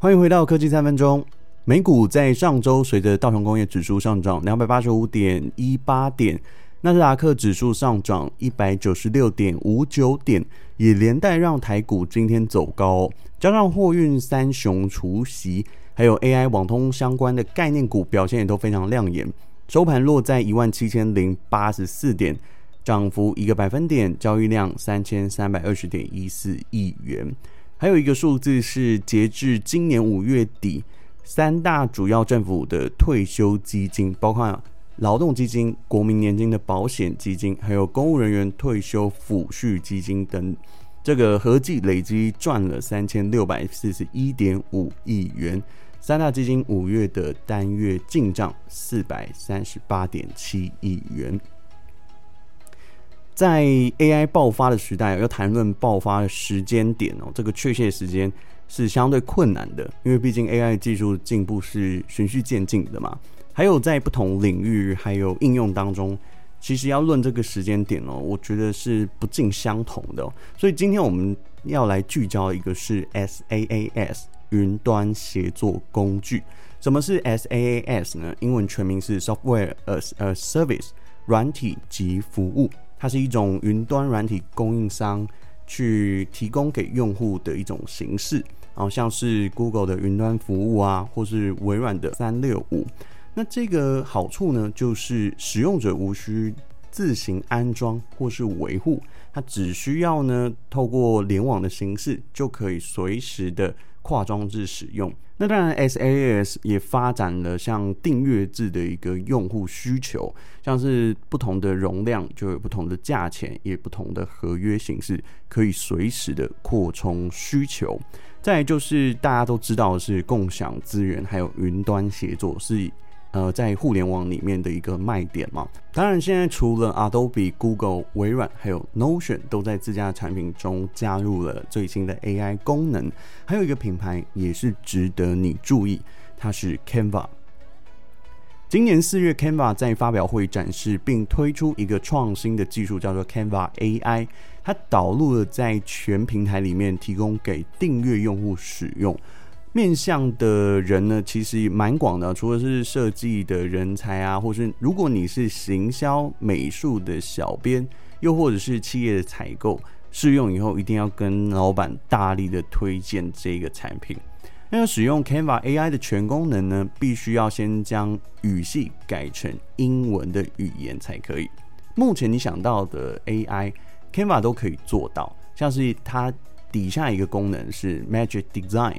欢迎回到科技三分钟。美股在上周随着道琼工业指数上涨两百八十五点一八点，纳斯达克指数上涨一百九十六点五九点，也连带让台股今天走高。加上货运三雄除息，还有 AI 网通相关的概念股表现也都非常亮眼。收盘落在一万七千零八十四点，涨幅一个百分点，交易量三千三百二十点一四亿元。还有一个数字是，截至今年五月底，三大主要政府的退休基金，包括劳动基金、国民年金的保险基金，还有公务人员退休抚恤基金等，这个合计累计赚了三千六百四十一点五亿元。三大基金五月的单月进账四百三十八点七亿元。在 AI 爆发的时代，要谈论爆发的时间点哦，这个确切时间是相对困难的，因为毕竟 AI 技术进步是循序渐进的嘛。还有在不同领域还有应用当中，其实要论这个时间点哦，我觉得是不尽相同的。所以今天我们要来聚焦一个是 SaaS 云端协作工具。什么是 SaaS 呢？英文全名是 Software as a Service，软体及服务。它是一种云端软体供应商去提供给用户的一种形式，然后像是 Google 的云端服务啊，或是微软的三六五。那这个好处呢，就是使用者无需自行安装或是维护，它只需要呢透过联网的形式就可以随时的跨装置使用。那当然，SaaS 也发展了像订阅制的一个用户需求，像是不同的容量就有不同的价钱，也不同的合约形式，可以随时的扩充需求。再來就是大家都知道是共享资源，还有云端协作是。呃，在互联网里面的一个卖点嘛。当然，现在除了 Adobe、Google、微软，还有 Notion 都在自家的产品中加入了最新的 AI 功能。还有一个品牌也是值得你注意，它是 Canva。今年四月，Canva 在发表会展示并推出一个创新的技术，叫做 Canva AI。它导入了在全平台里面提供给订阅用户使用。面向的人呢，其实蛮广的，除了是设计的人才啊，或是如果你是行销美术的小编，又或者是企业的采购，试用以后一定要跟老板大力的推荐这个产品。那要使用 Canva AI 的全功能呢，必须要先将语系改成英文的语言才可以。目前你想到的 AI，Canva 都可以做到，像是它底下一个功能是 Magic Design。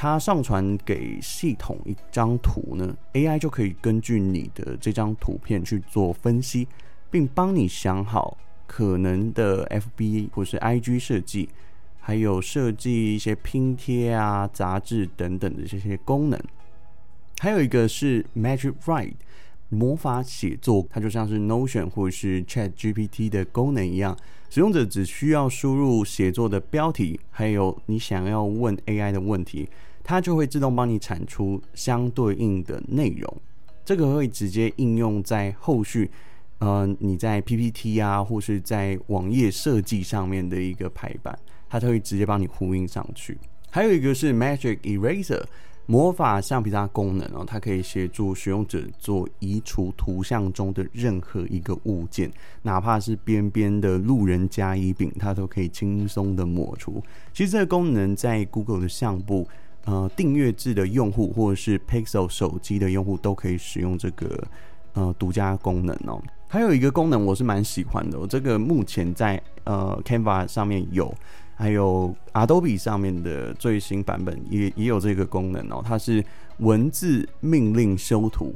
它上传给系统一张图呢，AI 就可以根据你的这张图片去做分析，并帮你想好可能的 FB 或是 IG 设计，还有设计一些拼贴啊、杂志等等的这些功能。还有一个是 Magic Write 魔法写作，它就像是 Notion 或是 ChatGPT 的功能一样。使用者只需要输入写作的标题，还有你想要问 AI 的问题，它就会自动帮你产出相对应的内容。这个会直接应用在后续，呃，你在 PPT 啊，或是在网页设计上面的一个排版，它就会直接帮你呼应上去。还有一个是 Magic Eraser。魔法橡皮擦功能哦，它可以协助使用者做移除图像中的任何一个物件，哪怕是边边的路人甲乙丙，它都可以轻松的抹除。其实这个功能在 Google 的相簿、呃订阅制的用户或者是 Pixel 手机的用户都可以使用这个呃独家功能哦。还有一个功能我是蛮喜欢的，这个目前在呃 Canva 上面有。还有 Adobe 上面的最新版本也也有这个功能哦，它是文字命令修图，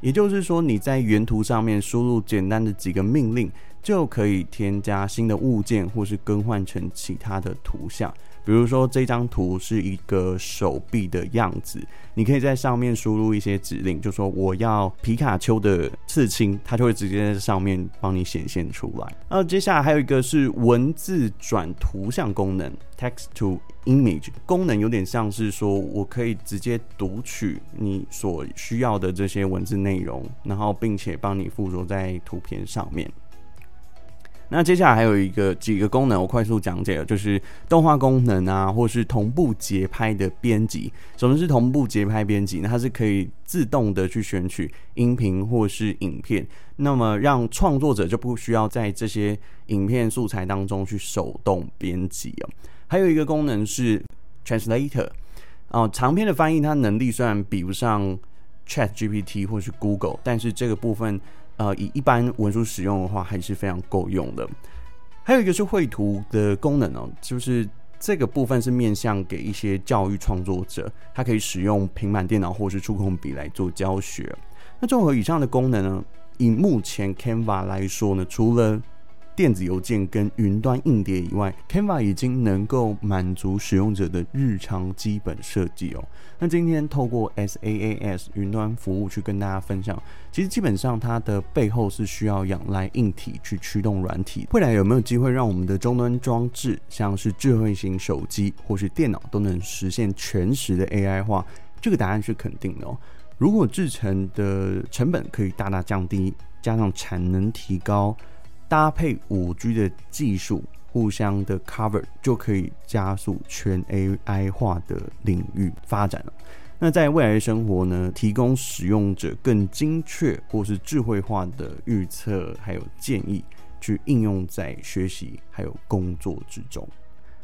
也就是说你在原图上面输入简单的几个命令，就可以添加新的物件或是更换成其他的图像。比如说这张图是一个手臂的样子，你可以在上面输入一些指令，就说我要皮卡丘的刺青，它就会直接在上面帮你显现出来。那接下来还有一个是文字转图像功能，Text to Image 功能有点像是说我可以直接读取你所需要的这些文字内容，然后并且帮你附着在图片上面。那接下来还有一个几个功能，我快速讲解了，就是动画功能啊，或是同步节拍的编辑。什么是同步节拍编辑呢？它是可以自动的去选取音频或是影片，那么让创作者就不需要在这些影片素材当中去手动编辑哦。还有一个功能是 Translator 哦，长篇的翻译，它能力虽然比不上 ChatGPT 或是 Google，但是这个部分。呃，以一般文书使用的话，还是非常够用的。还有一个是绘图的功能哦，就是这个部分是面向给一些教育创作者，他可以使用平板电脑或是触控笔来做教学。那综合以上的功能呢，以目前 Canva 来说呢，除了电子邮件跟云端硬碟以外，Canva 已经能够满足使用者的日常基本设计哦。那今天透过 SaaS 云端服务去跟大家分享，其实基本上它的背后是需要仰赖硬体去驱动软体。未来有没有机会让我们的终端装置，像是智慧型手机或是电脑，都能实现全时的 AI 化？这个答案是肯定的哦。如果制成的成本可以大大降低，加上产能提高。搭配五 G 的技术，互相的 cover 就可以加速全 AI 化的领域发展了。那在未来的生活呢，提供使用者更精确或是智慧化的预测，还有建议，去应用在学习还有工作之中。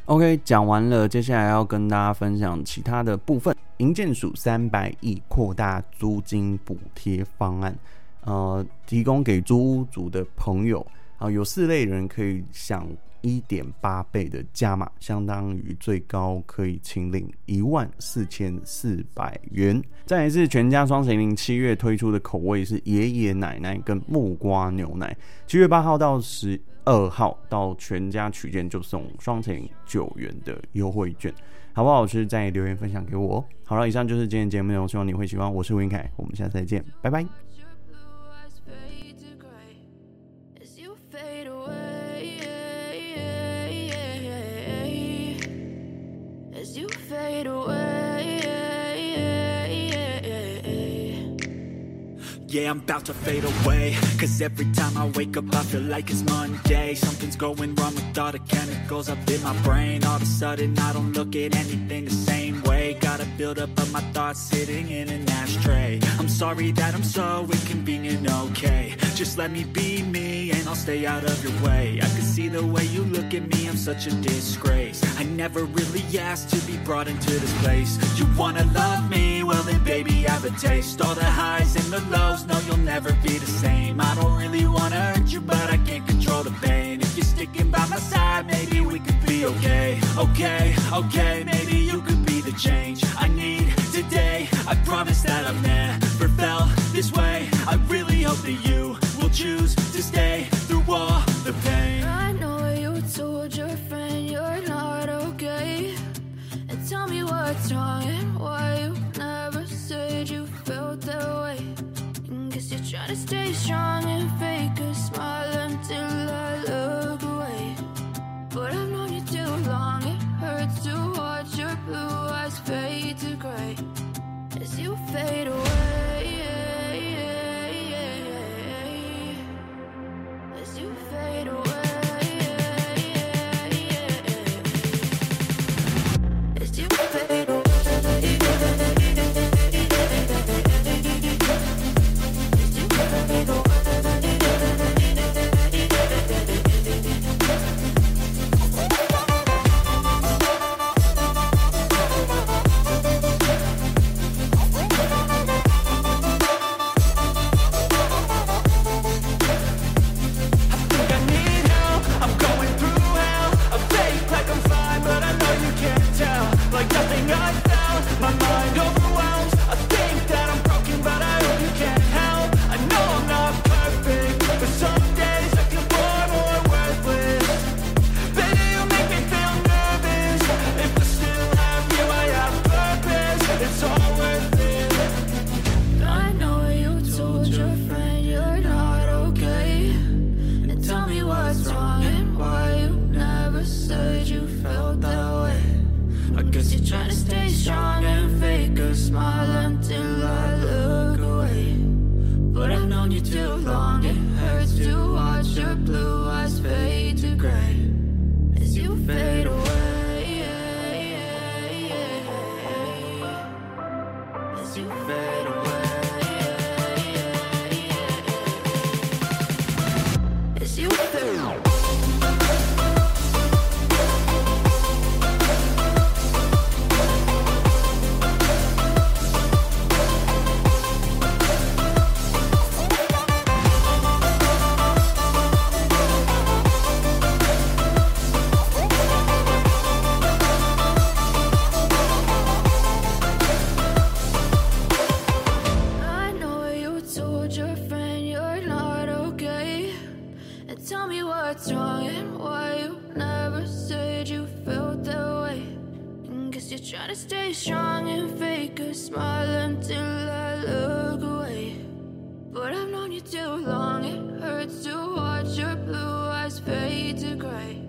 OK，讲完了，接下来要跟大家分享其他的部分。营建署三百亿扩大租金补贴方案，呃，提供给租屋族的朋友。啊，有四类人可以享一点八倍的加码，相当于最高可以清领一万四千四百元。再来是全家双层零七月推出的口味是爷爷奶奶跟木瓜牛奶，七月八号到十二号到全家取件就送双麒麟九元的优惠券，好不好吃？在留言分享给我。好了，以上就是今天节目内容，希望你会喜欢。我是吴晏恺，我们下次再见，拜拜。Yeah, I'm about to fade away. Cause every time I wake up I feel like it's Monday. Something's going wrong with all the chemicals up in my brain. All of a sudden I don't look at anything the same way. Gotta build up of my thoughts sitting in an ashtray sorry that I'm so inconvenient, okay. Just let me be me and I'll stay out of your way. I can see the way you look at me, I'm such a disgrace. I never really asked to be brought into this place. You wanna love me? Well then baby I have a taste. All the highs and the lows no, you'll never be the same. I don't really wanna hurt you, but I can't control the pain. If you're sticking by my side, maybe we could be okay. Okay, okay, maybe what's wrong and why you never said you felt that way. Guess you're trying to stay strong and fake a smile until I look away. But I've known you too long, it hurts to watch your blue eyes fade to gray As you fade away try to stay Trying to stay strong and fake a smile until I look away. But I've known you too long, it hurts to watch your blue eyes fade to gray.